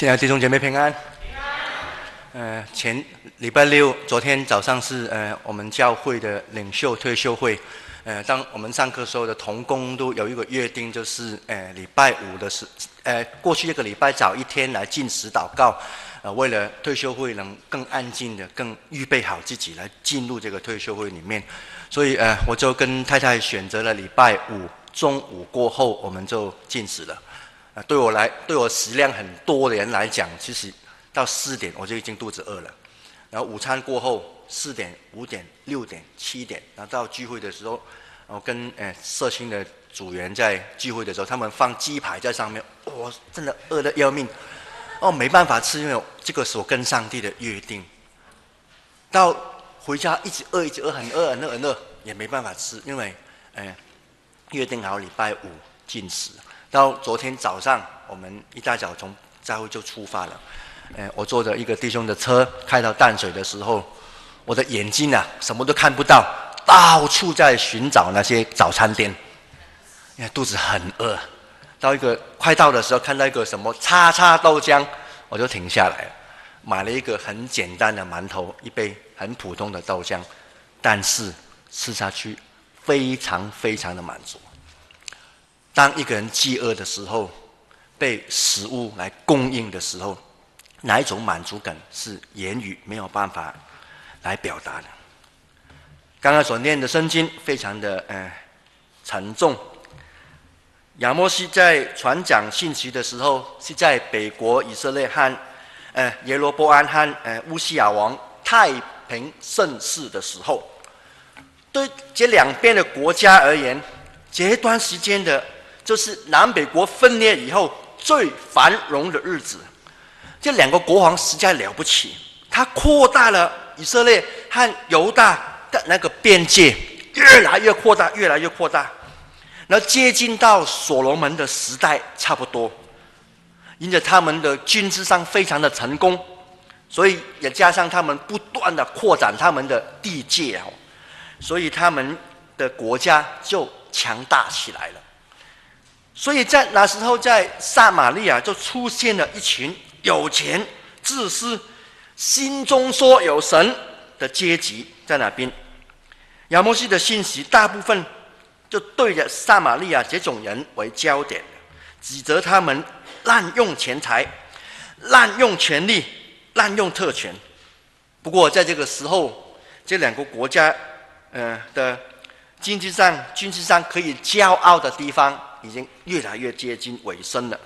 亲爱的弟兄姐妹平安。呃，前礼拜六，昨天早上是呃我们教会的领袖退休会。呃，当我们上课时候的同工都有一个约定，就是呃礼拜五的时，呃过去一个礼拜早一天来禁食祷告，呃为了退休会能更安静的、更预备好自己来进入这个退休会里面，所以呃我就跟太太选择了礼拜五中午过后，我们就禁食了。对我来，对我食量很多的人来讲，其实到四点我就已经肚子饿了。然后午餐过后，四点、五点、六点、七点，然后到聚会的时候，我跟诶社青的组员在聚会的时候，他们放鸡排在上面，我真的饿得要命。哦，没办法吃，因为这个是我跟上帝的约定。到回家一直饿，一直饿，很饿，很饿，很饿，也没办法吃，因为诶约定好礼拜五禁食。到昨天早上，我们一大早从教会就出发了。呃，我坐着一个弟兄的车开到淡水的时候，我的眼睛啊什么都看不到，到处在寻找那些早餐店，因为肚子很饿。到一个快到的时候，看到一个什么叉叉豆浆，我就停下来，买了一个很简单的馒头，一杯很普通的豆浆，但是吃下去非常非常的满足。当一个人饥饿的时候，被食物来供应的时候，哪一种满足感是言语没有办法来表达的？刚刚所念的圣经非常的呃沉重。亚摩西在传讲信息的时候，是在北国以色列和呃耶罗波安和呃乌西亚王太平盛世的时候，对这两边的国家而言，这段时间的。就是南北国分裂以后最繁荣的日子，这两个国王实在了不起，他扩大了以色列和犹大的那个边界，越来越扩大，越来越扩大，然后接近到所罗门的时代差不多，因着他们的军事上非常的成功，所以也加上他们不断的扩展他们的地界哦，所以他们的国家就强大起来了。所以在那时候，在撒玛利亚就出现了一群有钱、自私、心中说有神的阶级在那边。亚摩斯的信息大部分就对着撒玛利亚这种人为焦点，指责他们滥用钱财、滥用权力、滥用特权。不过在这个时候，这两个国家，呃的经济上、军事上可以骄傲的地方。已经越来越接近尾声了，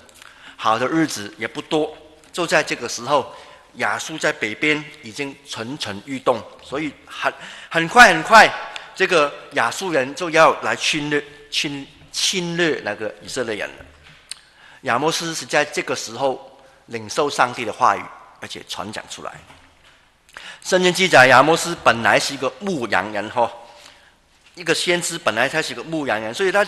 好的日子也不多。就在这个时候，亚述在北边已经蠢蠢欲动，所以很很快很快，这个亚述人就要来侵略侵侵略那个以色列人了。亚摩斯是在这个时候领受上帝的话语，而且传讲出来。圣经记载，亚摩斯本来是一个牧羊人，哈，一个先知，本来他是一个牧羊人，所以他。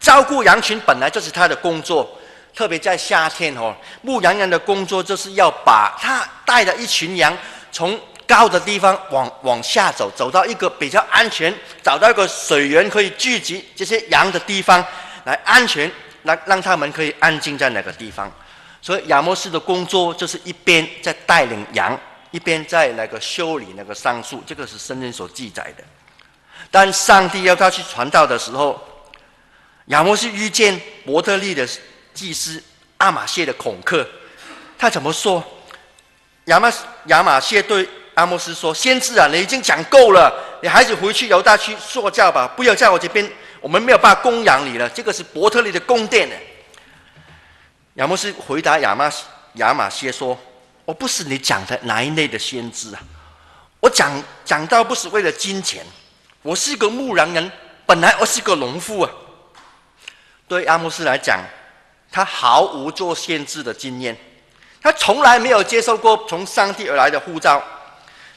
照顾羊群本来就是他的工作，特别在夏天哦，牧羊人的工作就是要把他带的一群羊从高的地方往往下走，走到一个比较安全，找到一个水源可以聚集这些羊的地方，来安全，来让他们可以安静在那个地方。所以亚摩斯的工作就是一边在带领羊，一边在那个修理那个桑树，这个是圣经所记载的。当上帝要他去传道的时候。亚摩斯遇见伯特利的祭司阿玛谢的恐吓，他怎么说？亚玛亚玛谢对阿摩斯说：“先知啊，你已经讲够了，你还是回去犹大去受教吧，不要在我这边，我们没有办法供养你了。这个是伯特利的宫殿呢。”亚摩斯回答亚玛亚玛谢说：“我不是你讲的哪一类的先知啊，我讲讲到不是为了金钱，我是一个牧羊人，本来我是个农夫啊。”对阿摩斯来讲，他毫无做先知的经验，他从来没有接受过从上帝而来的呼召，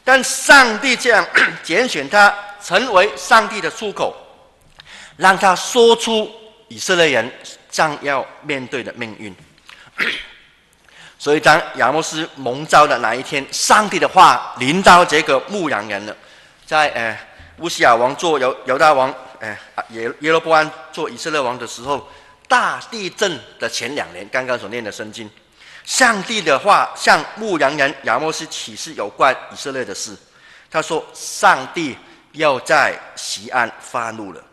但上帝这样 拣选他成为上帝的出口，让他说出以色列人将要面对的命运。所以，当亚摩斯蒙召的那一天，上帝的话临到这个牧羊人了，在呃乌西亚王做犹犹大王。哎，耶耶罗波安做以色列王的时候，大地震的前两年，刚刚所念的圣经，上帝的话向牧羊人亚摩斯启示有关以色列的事。他说：“上帝要在西安发怒了，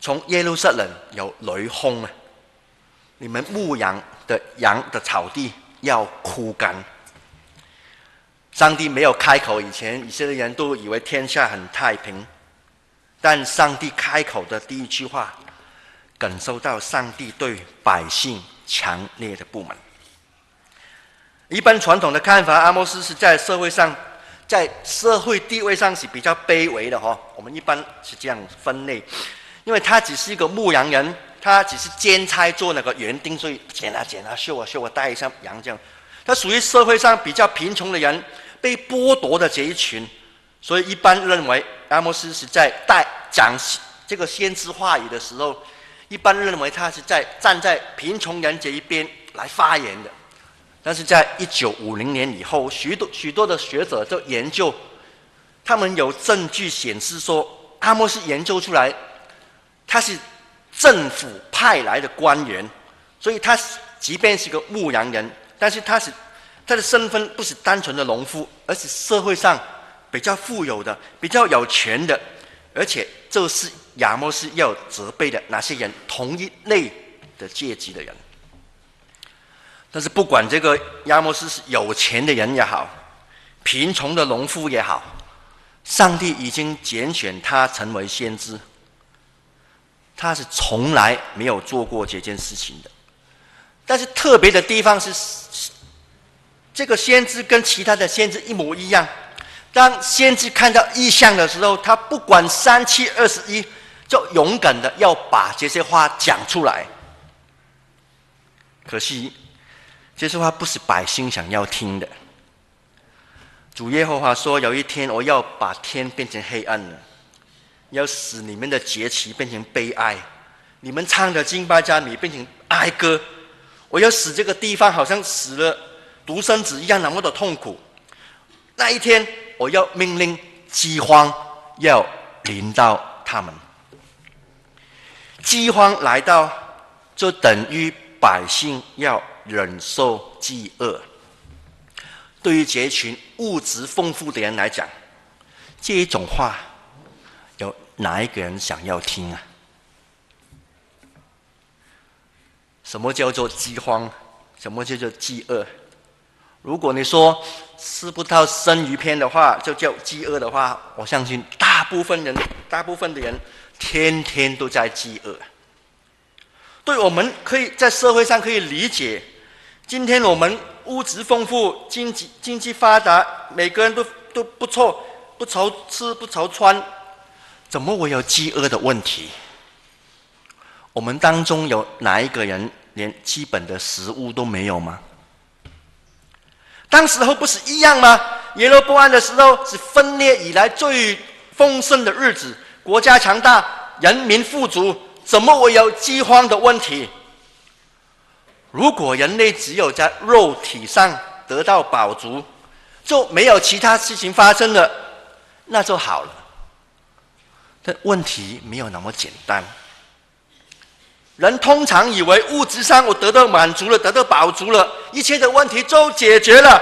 从耶路撒冷有雷轰啊！你们牧羊的羊的草地要枯干。”上帝没有开口以前，以色列人都以为天下很太平。但上帝开口的第一句话，感受到上帝对百姓强烈的不满。一般传统的看法，阿摩斯是在社会上，在社会地位上是比较卑微的哈。我们一般是这样分类，因为他只是一个牧羊人，他只是兼差做那个园丁，所以剪啊剪啊，绣啊绣啊，带一下羊这样。他属于社会上比较贫穷的人。被剥夺的这一群，所以一般认为阿摩斯是在带讲这个先知话语的时候，一般认为他是在站在贫穷人这一边来发言的。但是在一九五零年以后，许多许多的学者就研究，他们有证据显示说，阿摩斯研究出来，他是政府派来的官员，所以他即便是个牧羊人，但是他是。他的身份不是单纯的农夫，而是社会上比较富有的、比较有钱的，而且这是亚摩斯要责备的那些人，同一类的阶级的人。但是不管这个亚摩斯是有钱的人也好，贫穷的农夫也好，上帝已经拣选他成为先知，他是从来没有做过这件事情的。但是特别的地方是。这个先知跟其他的先知一模一样。当先知看到异象的时候，他不管三七二十一，就勇敢的要把这些话讲出来。可惜，这些话不是百姓想要听的。主耶和华说：“有一天，我要把天变成黑暗了，要使你们的节期变成悲哀，你们唱的敬拜加米变成哀歌。我要使这个地方好像死了。”独生子一样那么的痛苦，那一天我要命令饥荒要临到他们。饥荒来到，就等于百姓要忍受饥饿。对于这群物质丰富的人来讲，这一种话有哪一个人想要听啊？什么叫做饥荒？什么叫做饥饿？如果你说吃不到生鱼片的话，就叫饥饿的话，我相信大部分人，大部分的人天天都在饥饿。对，我们可以在社会上可以理解，今天我们物质丰富，经济经济发达，每个人都都不错，不愁吃不愁穿，怎么会有饥饿的问题？我们当中有哪一个人连基本的食物都没有吗？当时候不是一样吗？耶罗波安的时候是分裂以来最丰盛的日子，国家强大，人民富足，怎么会有饥荒的问题？如果人类只有在肉体上得到饱足，就没有其他事情发生了，那就好了。但问题没有那么简单。人通常以为物质上我得到满足了，得到饱足了，一切的问题都解决了。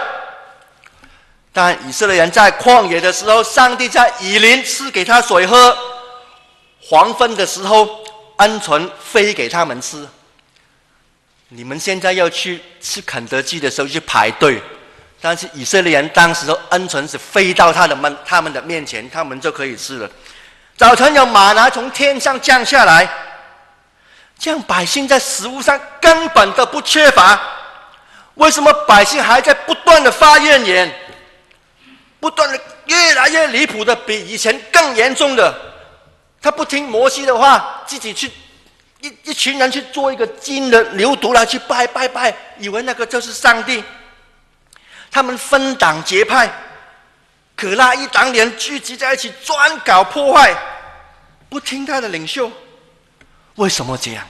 但以色列人在旷野的时候，上帝在雨林赐给他水喝；黄昏的时候，鹌鹑飞给他们吃。你们现在要去吃肯德基的时候去排队，但是以色列人当时的鹌鹑是飞到他的们、他们的面前，他们就可以吃了。早晨有马拿从天上降下来。这样百姓在食物上根本都不缺乏，为什么百姓还在不断的发怨言，不断的越来越离谱的，比以前更严重的，他不听摩西的话，自己去一一群人去做一个金的牛犊来去拜拜拜，以为那个就是上帝。他们分党结派，可那一党人聚集在一起专搞破坏，不听他的领袖。为什么这样？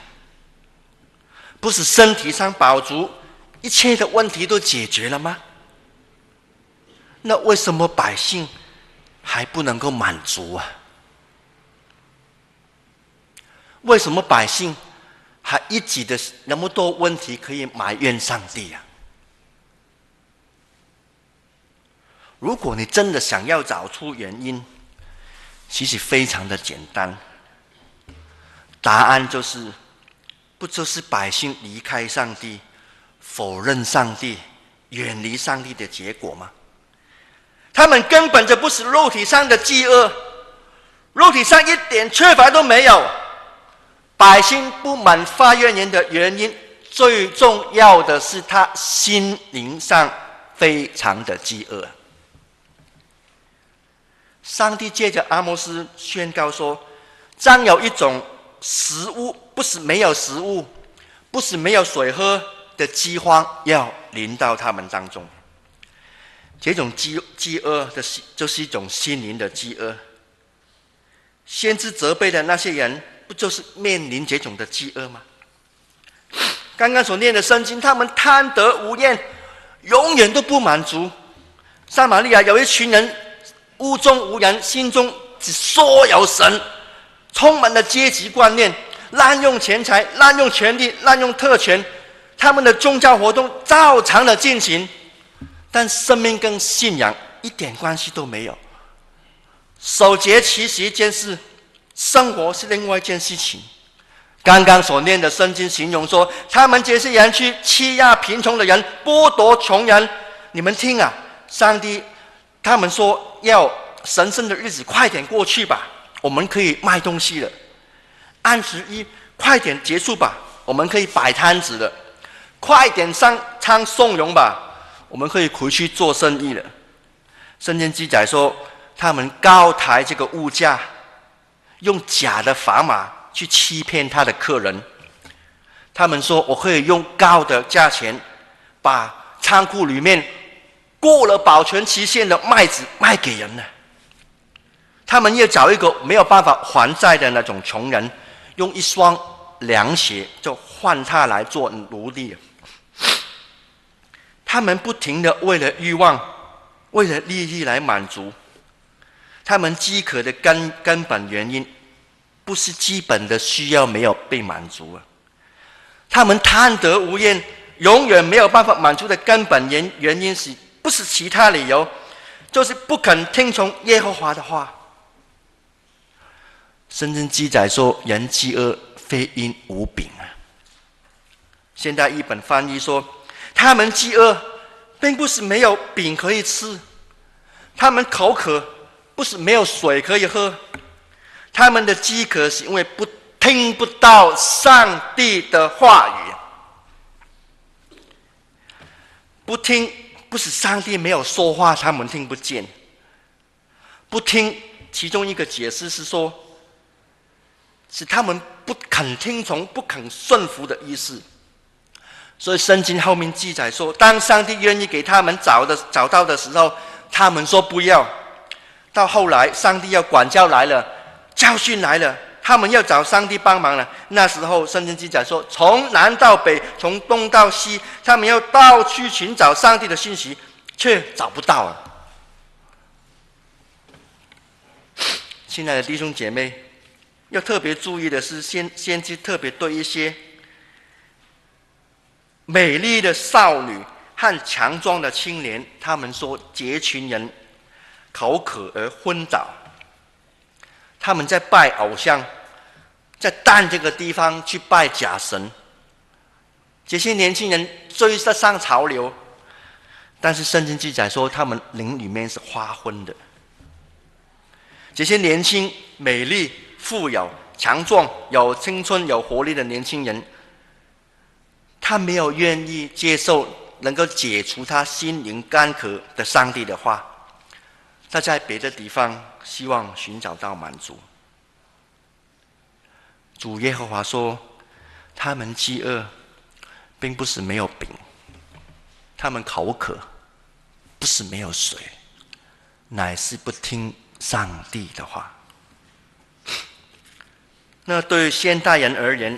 不是身体上饱足，一切的问题都解决了吗？那为什么百姓还不能够满足啊？为什么百姓还一直的那么多问题可以埋怨上帝、啊？如果你真的想要找出原因，其实非常的简单，答案就是，不就是百姓离开上帝、否认上帝、远离上帝的结果吗？他们根本就不是肉体上的饥饿，肉体上一点缺乏都没有。百姓不满发怨言的原因，最重要的是他心灵上非常的饥饿。上帝借着阿摩斯宣告说：“将有一种食物，不是没有食物，不是没有水喝的饥荒，要临到他们当中。这种饥饥饿的，就是一种心灵的饥饿。先知责备的那些人。”不就是面临这种的饥饿吗？刚刚所念的圣经，他们贪得无厌，永远都不满足。撒玛利亚有一群人，屋中无人，心中只说有神，充满了阶级观念，滥用钱财，滥用权力，滥用特权。他们的宗教活动照常的进行，但生命跟信仰一点关系都没有。守节其实一件事。生活是另外一件事情。刚刚所念的圣经形容说，他们这些人去欺压贫穷的人，剥夺穷人。你们听啊，上帝，他们说要神圣的日子快点过去吧，我们可以卖东西了。安息日快点结束吧，我们可以摆摊子了。快点上仓送荣吧，我们可以回去做生意了。圣经记载说，他们高抬这个物价。用假的砝码去欺骗他的客人，他们说：“我可以用高的价钱把仓库里面过了保存期限的麦子卖给人呢。”他们又找一个没有办法还债的那种穷人，用一双凉鞋就换他来做奴隶。他们不停的为了欲望、为了利益来满足。他们饥渴的根根本原因，不是基本的需要没有被满足啊。他们贪得无厌，永远没有办法满足的根本原原因是，不是其他理由，就是不肯听从耶和华的话。圣经记载说，人饥饿非因无饼啊。现代译本翻译说，他们饥饿，并不是没有饼可以吃，他们口渴。不是没有水可以喝，他们的饥渴是因为不听不到上帝的话语，不听不是上帝没有说话，他们听不见，不听。其中一个解释是说，是他们不肯听从、不肯顺服的意思。所以圣经后面记载说，当上帝愿意给他们找的找到的时候，他们说不要。到后来，上帝要管教来了，教训来了，他们要找上帝帮忙了。那时候，圣经记载说，从南到北，从东到西，他们要到处寻找上帝的信息，却找不到了。亲爱的弟兄姐妹，要特别注意的是，先先知特别对一些美丽的少女和强壮的青年，他们说这群人。口渴而昏倒，他们在拜偶像，在但这个地方去拜假神。这些年轻人追得上潮流，但是圣经记载说，他们灵里面是花昏的。这些年轻、美丽、富有、强壮、有青春、有活力的年轻人，他没有愿意接受能够解除他心灵干渴的上帝的话。他在别的地方希望寻找到满足。主耶和华说：“他们饥饿，并不是没有饼；他们口渴，不是没有水，乃是不听上帝的话。”那对现代人而言，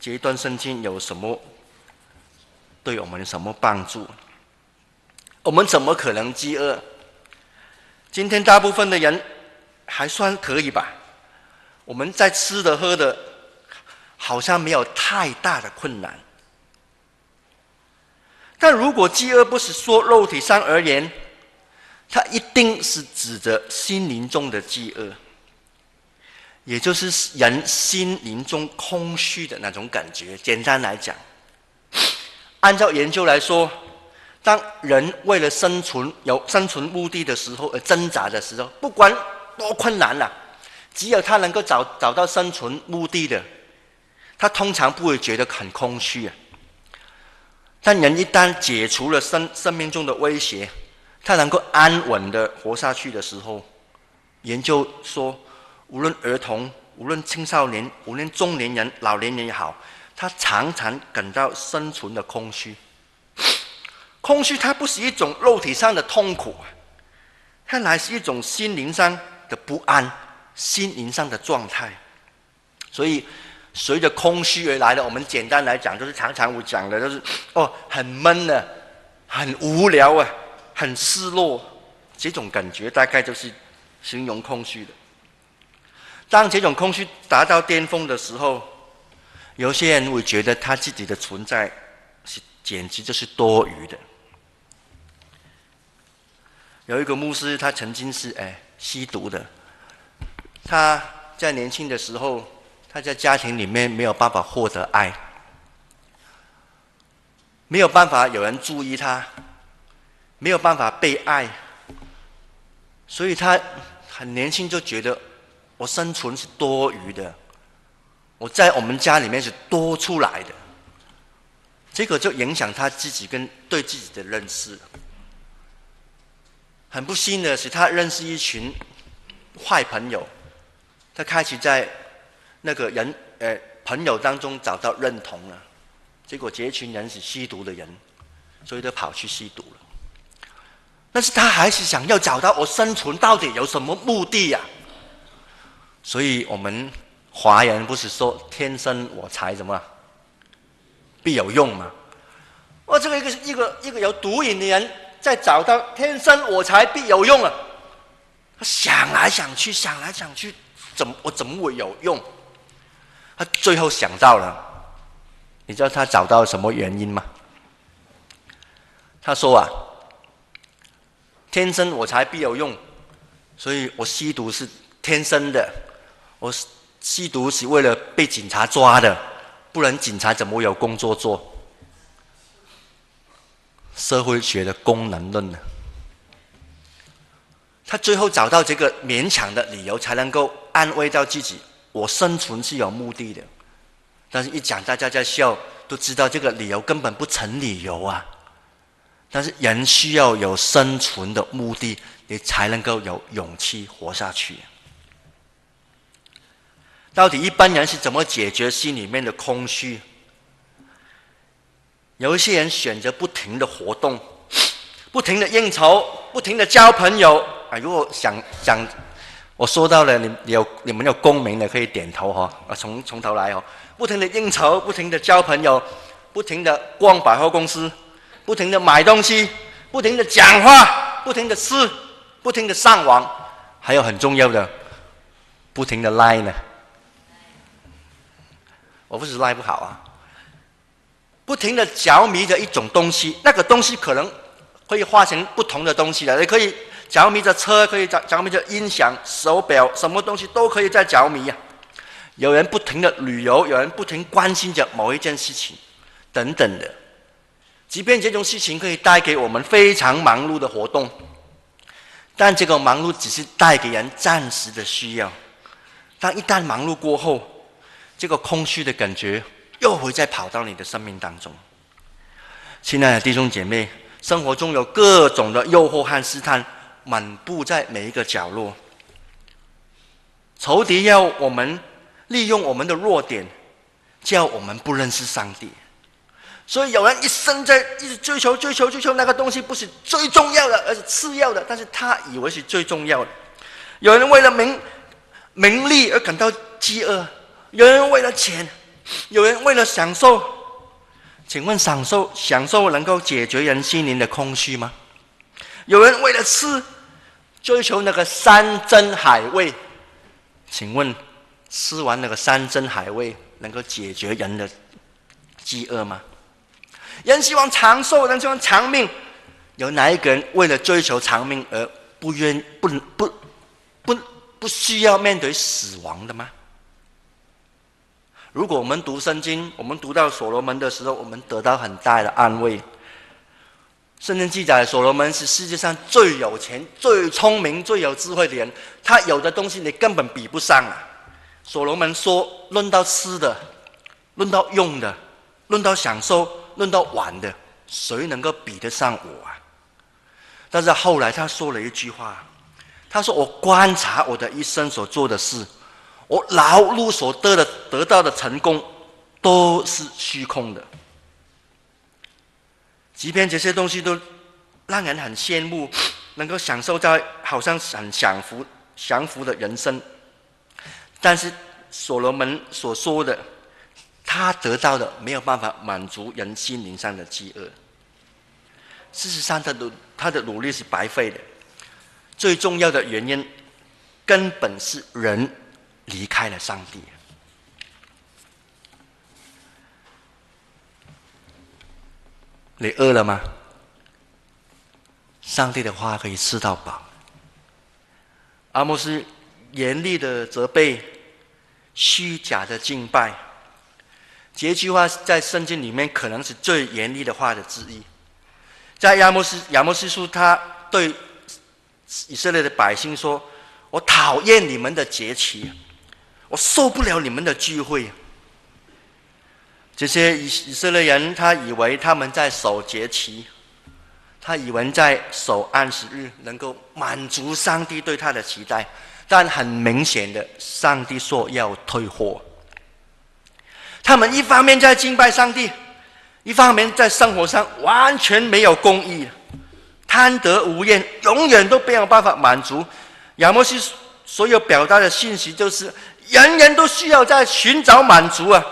这一段圣经有什么对我们有什么帮助？我们怎么可能饥饿？今天大部分的人还算可以吧？我们在吃的喝的好像没有太大的困难。但如果饥饿不是说肉体上而言，它一定是指着心灵中的饥饿，也就是人心灵中空虚的那种感觉。简单来讲，按照研究来说，当人为了生存有生存目的的时候而挣扎的时候，不管多困难了，只有他能够找找到生存目的的，他通常不会觉得很空虚啊。但人一旦解除了生生命中的威胁，他能够安稳的活下去的时候，研究说，无论儿童、无论青少年、无论中年人、老年人也好，他常常感到生存的空虚。空虚，它不是一种肉体上的痛苦啊，它乃是一种心灵上的不安、心灵上的状态。所以。随着空虚而来的，我们简单来讲，就是常常我讲的，就是哦，很闷啊，很无聊啊，很失落，这种感觉大概就是形容空虚的。当这种空虚达到巅峰的时候，有些人会觉得他自己的存在是简直就是多余的。有一个牧师，他曾经是哎吸毒的，他在年轻的时候。他在家庭里面没有办法获得爱，没有办法有人注意他，没有办法被爱，所以他很年轻就觉得我生存是多余的，我在我们家里面是多出来的，这个就影响他自己跟对自己的认识。很不幸的是，他认识一群坏朋友，他开始在。那个人，呃，朋友当中找到认同了，结果这一群人是吸毒的人，所以都跑去吸毒了。但是他还是想要找到我生存到底有什么目的呀？所以我们华人不是说天生我材什么必有用吗？哦，这个一个一个一个有毒瘾的人在找到天生我材必有用了，他想来想去，想来想去，怎么我怎么会有用？他最后想到了，你知道他找到什么原因吗？他说啊，天生我材必有用，所以我吸毒是天生的，我吸毒是为了被警察抓的，不然警察怎么有工作做？社会学的功能论呢？他最后找到这个勉强的理由，才能够安慰到自己。我生存是有目的的，但是一讲大家在笑，都知道这个理由根本不成理由啊。但是人需要有生存的目的，你才能够有勇气活下去。到底一般人是怎么解决心里面的空虚？有一些人选择不停的活动，不停的应酬，不停的交朋友。啊，如果想想。我说到了，你有你们有共鸣的可以点头哈。啊，从从头来哦，不停的应酬，不停的交朋友，不停的逛百货公司，不停的买东西，不停的讲话，不停的吃，不停的上网，还有很重要的，不停的 lie 呢。我不是赖不好啊，不停的着迷着一种东西，那个东西可能可以化成不同的东西的，也可以。着迷着车，可以着着迷着音响、手表，什么东西都可以在着迷呀、啊。有人不停的旅游，有人不停关心着某一件事情，等等的。即便这种事情可以带给我们非常忙碌的活动，但这个忙碌只是带给人暂时的需要。当一旦忙碌过后，这个空虚的感觉又会再跑到你的生命当中。亲爱的弟兄姐妹，生活中有各种的诱惑和试探。满布在每一个角落，仇敌要我们利用我们的弱点，叫我们不认识上帝。所以有人一生在一直追求、追求、追求那个东西，不是最重要的，而是次要的。但是他以为是最重要的。有人为了名名利而感到饥饿，有人为了钱，有人为了享受。请问享受享受能够解决人心灵的空虚吗？有人为了吃，追求那个山珍海味，请问吃完那个山珍海味能够解决人的饥饿吗？人希望长寿，人希望长命，有哪一个人为了追求长命而不愿不不不不需要面对死亡的吗？如果我们读圣经，我们读到所罗门的时候，我们得到很大的安慰。圣经记载，所罗门是世界上最有钱、最聪明、最有智慧的人，他有的东西你根本比不上啊！所罗门说：“论到吃的，论到用的，论到享受，论到玩的，谁能够比得上我啊？”但是后来他说了一句话，他说：“我观察我的一生所做的事，我劳碌所得的得到的成功，都是虚空的。”即便这些东西都让人很羡慕，能够享受在好像很享福、享福的人生，但是所罗门所说的，他得到的没有办法满足人心灵上的饥饿。事实上，他的他的努力是白费的。最重要的原因，根本是人离开了上帝。你饿了吗？上帝的话可以吃到饱。阿摩斯严厉的责备虚假的敬拜，这句话在圣经里面可能是最严厉的话的之一。在亚摩斯亚摩斯书，他对以色列的百姓说：“我讨厌你们的节期，我受不了你们的聚会。”这些以以色列人，他以为他们在守节期，他以为在守安息日能够满足上帝对他的期待，但很明显的，上帝说要退货。他们一方面在敬拜上帝，一方面在生活上完全没有公义，贪得无厌，永远都没有办法满足。亚摩西所有表达的信息就是，人人都需要在寻找满足啊。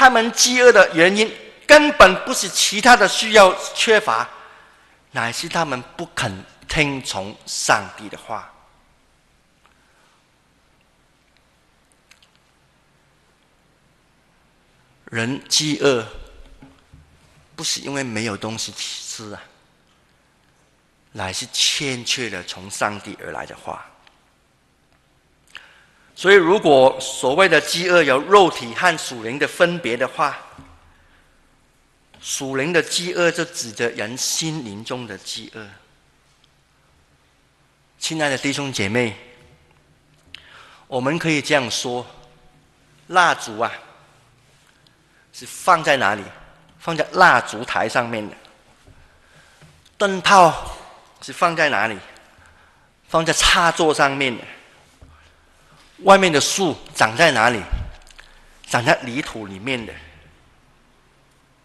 他们饥饿的原因根本不是其他的需要缺乏，乃是他们不肯听从上帝的话。人饥饿不是因为没有东西吃啊，乃是欠缺了从上帝而来的话。所以，如果所谓的饥饿有肉体和属灵的分别的话，属灵的饥饿就指着人心灵中的饥饿。亲爱的弟兄姐妹，我们可以这样说：蜡烛啊，是放在哪里？放在蜡烛台上面的。灯泡是放在哪里？放在插座上面的。外面的树长在哪里？长在泥土里面的。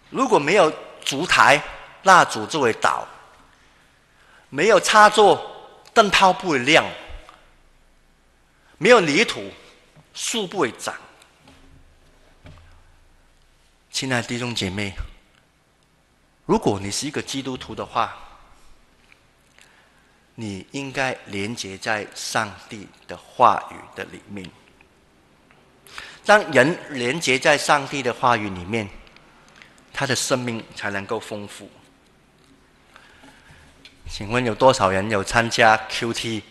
如果没有烛台，蜡烛就会倒；没有插座，灯泡不会亮；没有泥土，树不会长。亲爱的弟兄姐妹，如果你是一个基督徒的话，你应该连接在上帝的话语的里面。当人连接在上帝的话语里面，他的生命才能够丰富。请问有多少人有参加 QT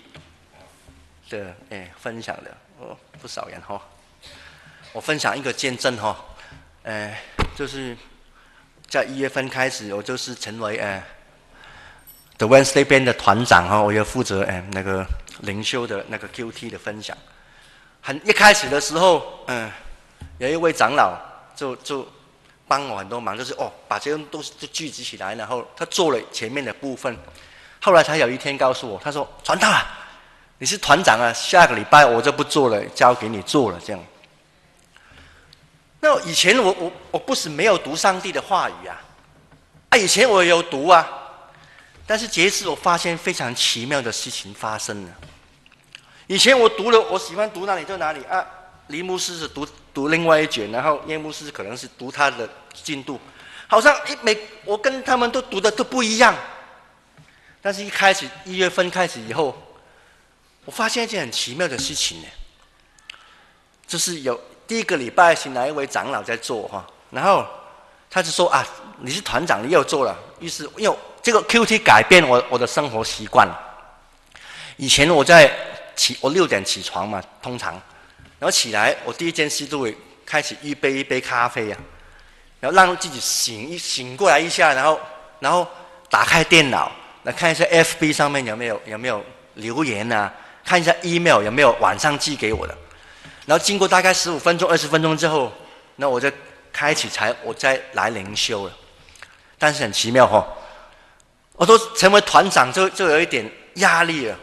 的诶分享的？哦，不少人哈、哦。我分享一个见证哈、哦，呃，就是在一月份开始，我就是成为呃。The Wednesday 边的团长哈，我要负责哎那个灵修的那个 QT 的分享。很一开始的时候，嗯，有一位长老就就帮我很多忙，就是哦把这些东西都聚集起来，然后他做了前面的部分。后来他有一天告诉我，他说：“传道啊，你是团长啊，下个礼拜我就不做了，交给你做了。”这样。那以前我我我不是没有读上帝的话语啊，啊以前我有读啊。但是这一次，我发现非常奇妙的事情发生了。以前我读了，我喜欢读哪里就哪里啊。黎牧师是读读另外一卷，然后叶牧师可能是读他的进度，好像一每我跟他们都读的都不一样。但是一开始一月份开始以后，我发现一件很奇妙的事情呢。就是有第一个礼拜是哪一位长老在做哈，然后他就说啊，你是团长，你又做了，于是因为这个 QT 改变我我的生活习惯。以前我在起我六点起床嘛，通常，然后起来我第一件事就会开始预备一杯咖啡呀、啊，然后让自己醒一醒过来一下，然后然后打开电脑来看一下 FB 上面有没有有没有留言啊，看一下 email 有没有晚上寄给我的。然后经过大概十五分钟、二十分钟之后，那我就开启才我再来灵修了。但是很奇妙哈、哦，我都成为团长就就有一点压力了。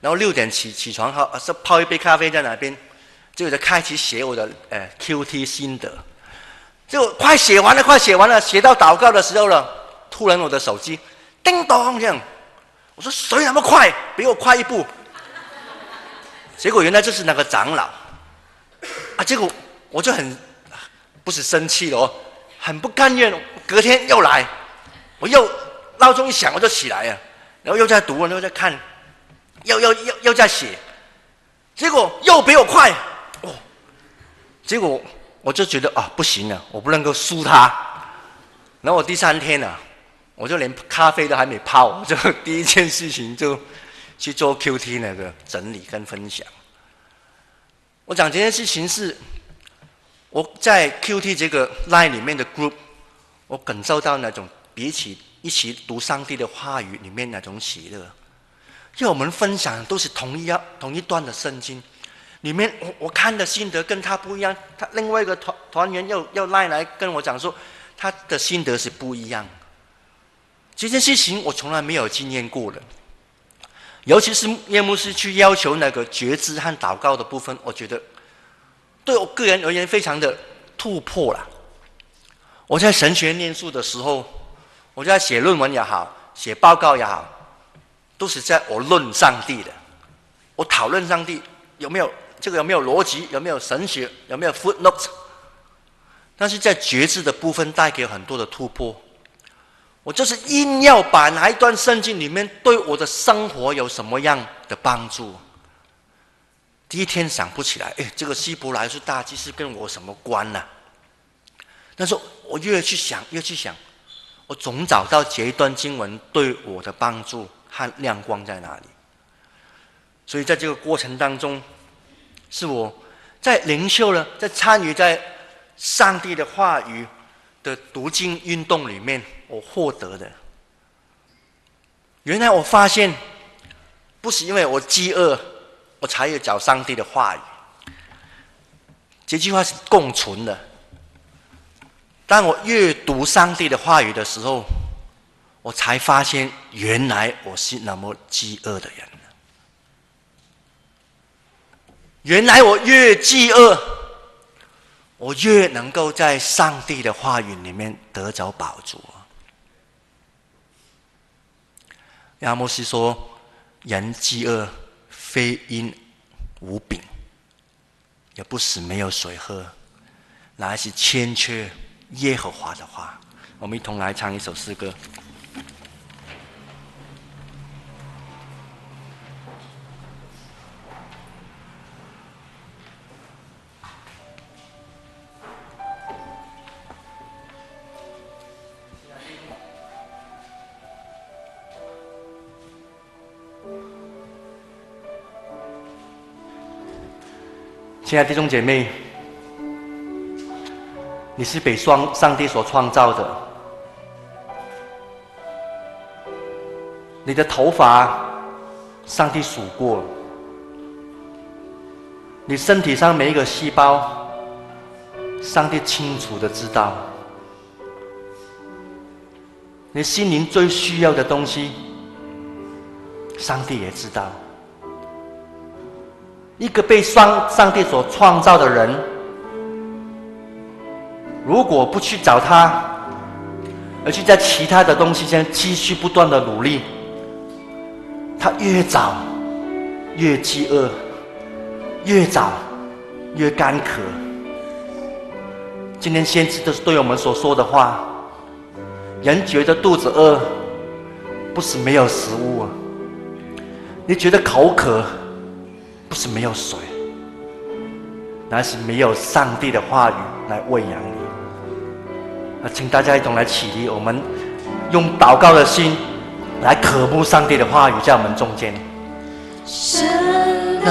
然后六点起起床后，是泡一杯咖啡在那边，就在开始写我的呃 QT 心得。就快写完了，快写完了，写到祷告的时候了，突然我的手机叮咚这样，我说谁那么快，比我快一步。结果原来就是那个长老。啊！结果我就很不是生气了哦，很不甘愿。隔天又来，我又闹钟一响我就起来了，然后又在读，又在看，又又又又在写，结果又比我快哦。结果我就觉得啊，不行了，我不能够输他。然后我第三天呢，我就连咖啡都还没泡，我就第一件事情就 去做 QT 那个整理跟分享。我讲这件事情是，我在 QT 这个 line 里面的 group，我感受到那种比起一起读上帝的话语里面那种喜乐，因为我们分享都是同一样同一段的圣经，里面我我看的心得跟他不一样，他另外一个团团员又又赖来跟我讲说，他的心得是不一样，这件事情我从来没有经验过的。尤其是叶牧师去要求那个觉知和祷告的部分，我觉得对我个人而言非常的突破了。我在神学念书的时候，我在写论文也好，写报告也好，都是在我论上帝的，我讨论上帝有没有这个有没有逻辑，有没有神学，有没有 footnote。但是在觉知的部分带给很多的突破。我就是硬要把哪一段圣经里面对我的生活有什么样的帮助？第一天想不起来，哎，这个希伯来书大祭司跟我什么关呢？但是我越去想，越去想，我总找到这一段经文对我的帮助和亮光在哪里。所以在这个过程当中，是我在灵修呢，在参与在上帝的话语的读经运动里面，我获得的，原来我发现，不是因为我饥饿，我才有找上帝的话语。这句话是共存的。当我阅读上帝的话语的时候，我才发现，原来我是那么饥饿的人。原来我越饥饿，我越能够在上帝的话语里面得着饱足。亚摩斯说：“人饥饿，非因无饼，也不是没有水喝，乃是欠缺耶和华的话。”我们一同来唱一首诗歌。亲爱的弟兄姐妹，你是被双上帝所创造的，你的头发，上帝数过，你身体上每一个细胞，上帝清楚的知道，你心灵最需要的东西，上帝也知道。一个被双上帝所创造的人，如果不去找他，而去在其他的东西上继续不断的努力，他越找越饥饿，越找越干渴。今天先知都是对我们所说的话，人觉得肚子饿，不是没有食物啊，你觉得口渴。不是没有水，那是没有上帝的话语来喂养你。啊，请大家一同来起立，我们用祷告的心来渴慕上帝的话语，在我们中间。神啊，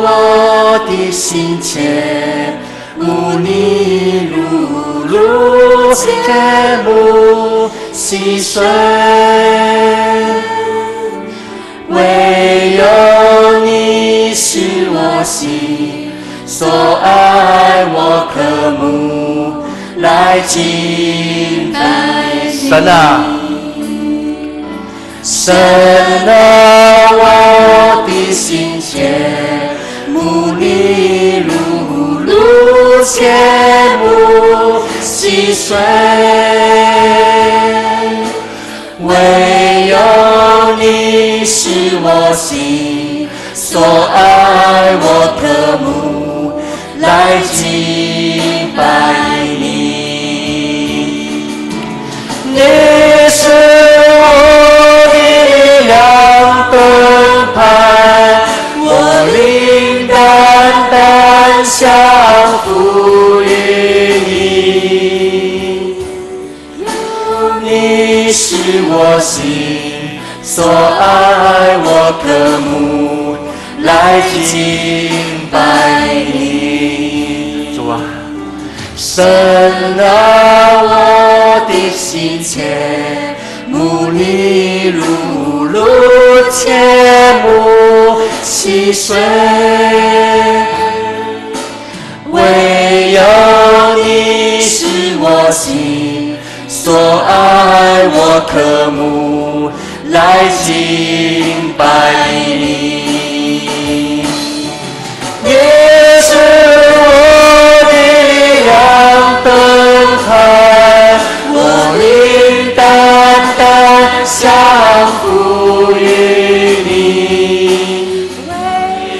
我的心切慕你如露切慕溪水，唯有你是我心所爱，我渴慕来敬拜。神啊，神啊，我的心切慕你如露切慕溪水，唯有你是我心所爱，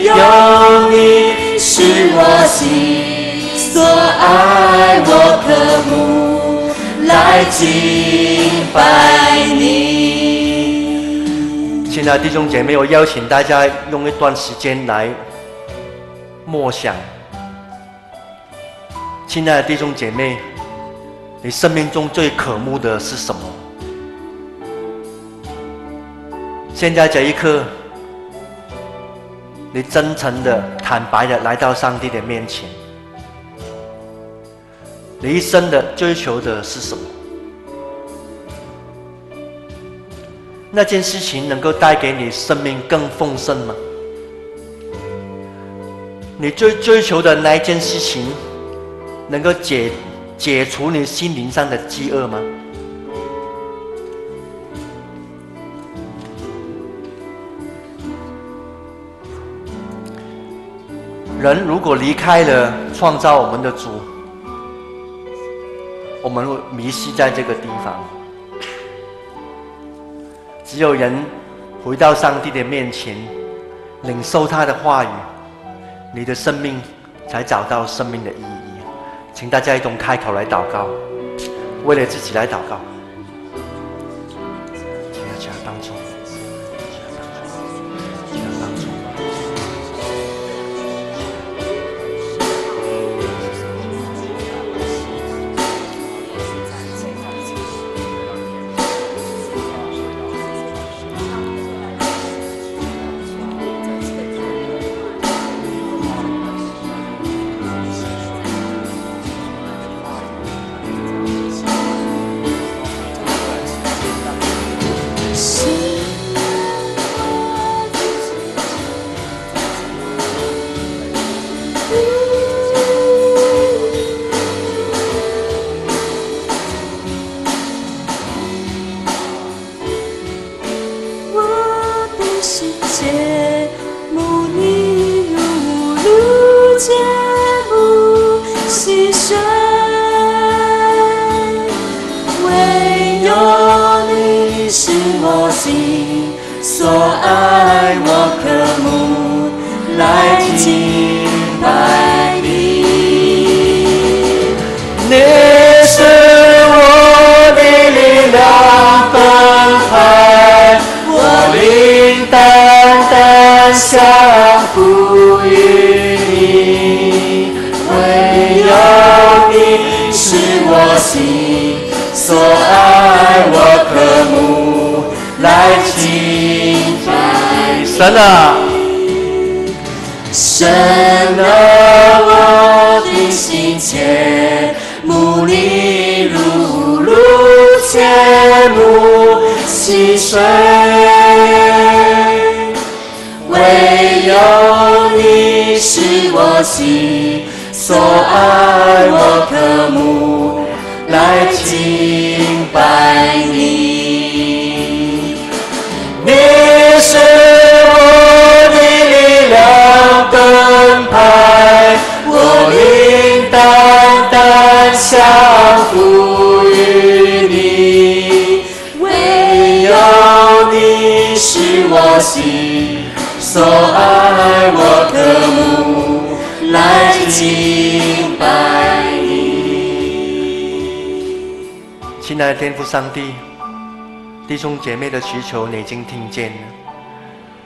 有你是我心所爱，我渴慕来敬拜你。亲爱的弟兄姐妹，我邀请大家用一段时间来默想。亲爱的弟兄姐妹，你生命中最渴慕的是什么？现在这一刻，你真诚的、坦白的来到上帝的面前，你一生的追求的是什么？那件事情能够带给你生命更丰盛吗？你最追求的那一件事情，能够解解除你心灵上的饥饿吗？人如果离开了创造我们的主，我们会迷失在这个地方。只有人回到上帝的面前，领受他的话语，你的生命才找到生命的意义。请大家一同开口来祷告，为了自己来祷告。心所爱，我渴慕来敬拜你。你是我的力量分派，我灵单单相呼于你，唯有你是我心所爱，我渴。来敬拜神啊，神啊，我的心切慕你如露切慕溪水，唯有你是我心所爱，我渴慕来敬拜你。亲爱的天父上帝。弟兄姐妹的需求，你已经听见了。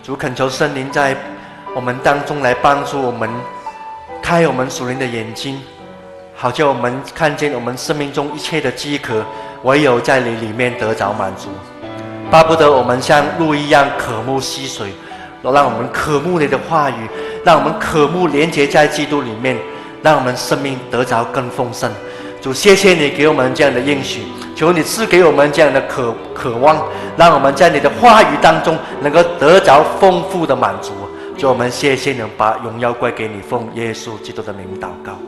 主恳求圣灵在我们当中来帮助我们，开我们属灵的眼睛，好叫我们看见我们生命中一切的饥渴，唯有在你里面得着满足。巴不得我们像鹿一样渴慕溪水，让我们渴慕你的话语，让我们渴慕连接在基督里面，让我们生命得着更丰盛。主，谢谢你给我们这样的应许。求你赐给我们这样的渴渴望，让我们在你的话语当中能够得着丰富的满足。求我们谢谢你，把荣耀归给你，奉耶稣基督的名祷告。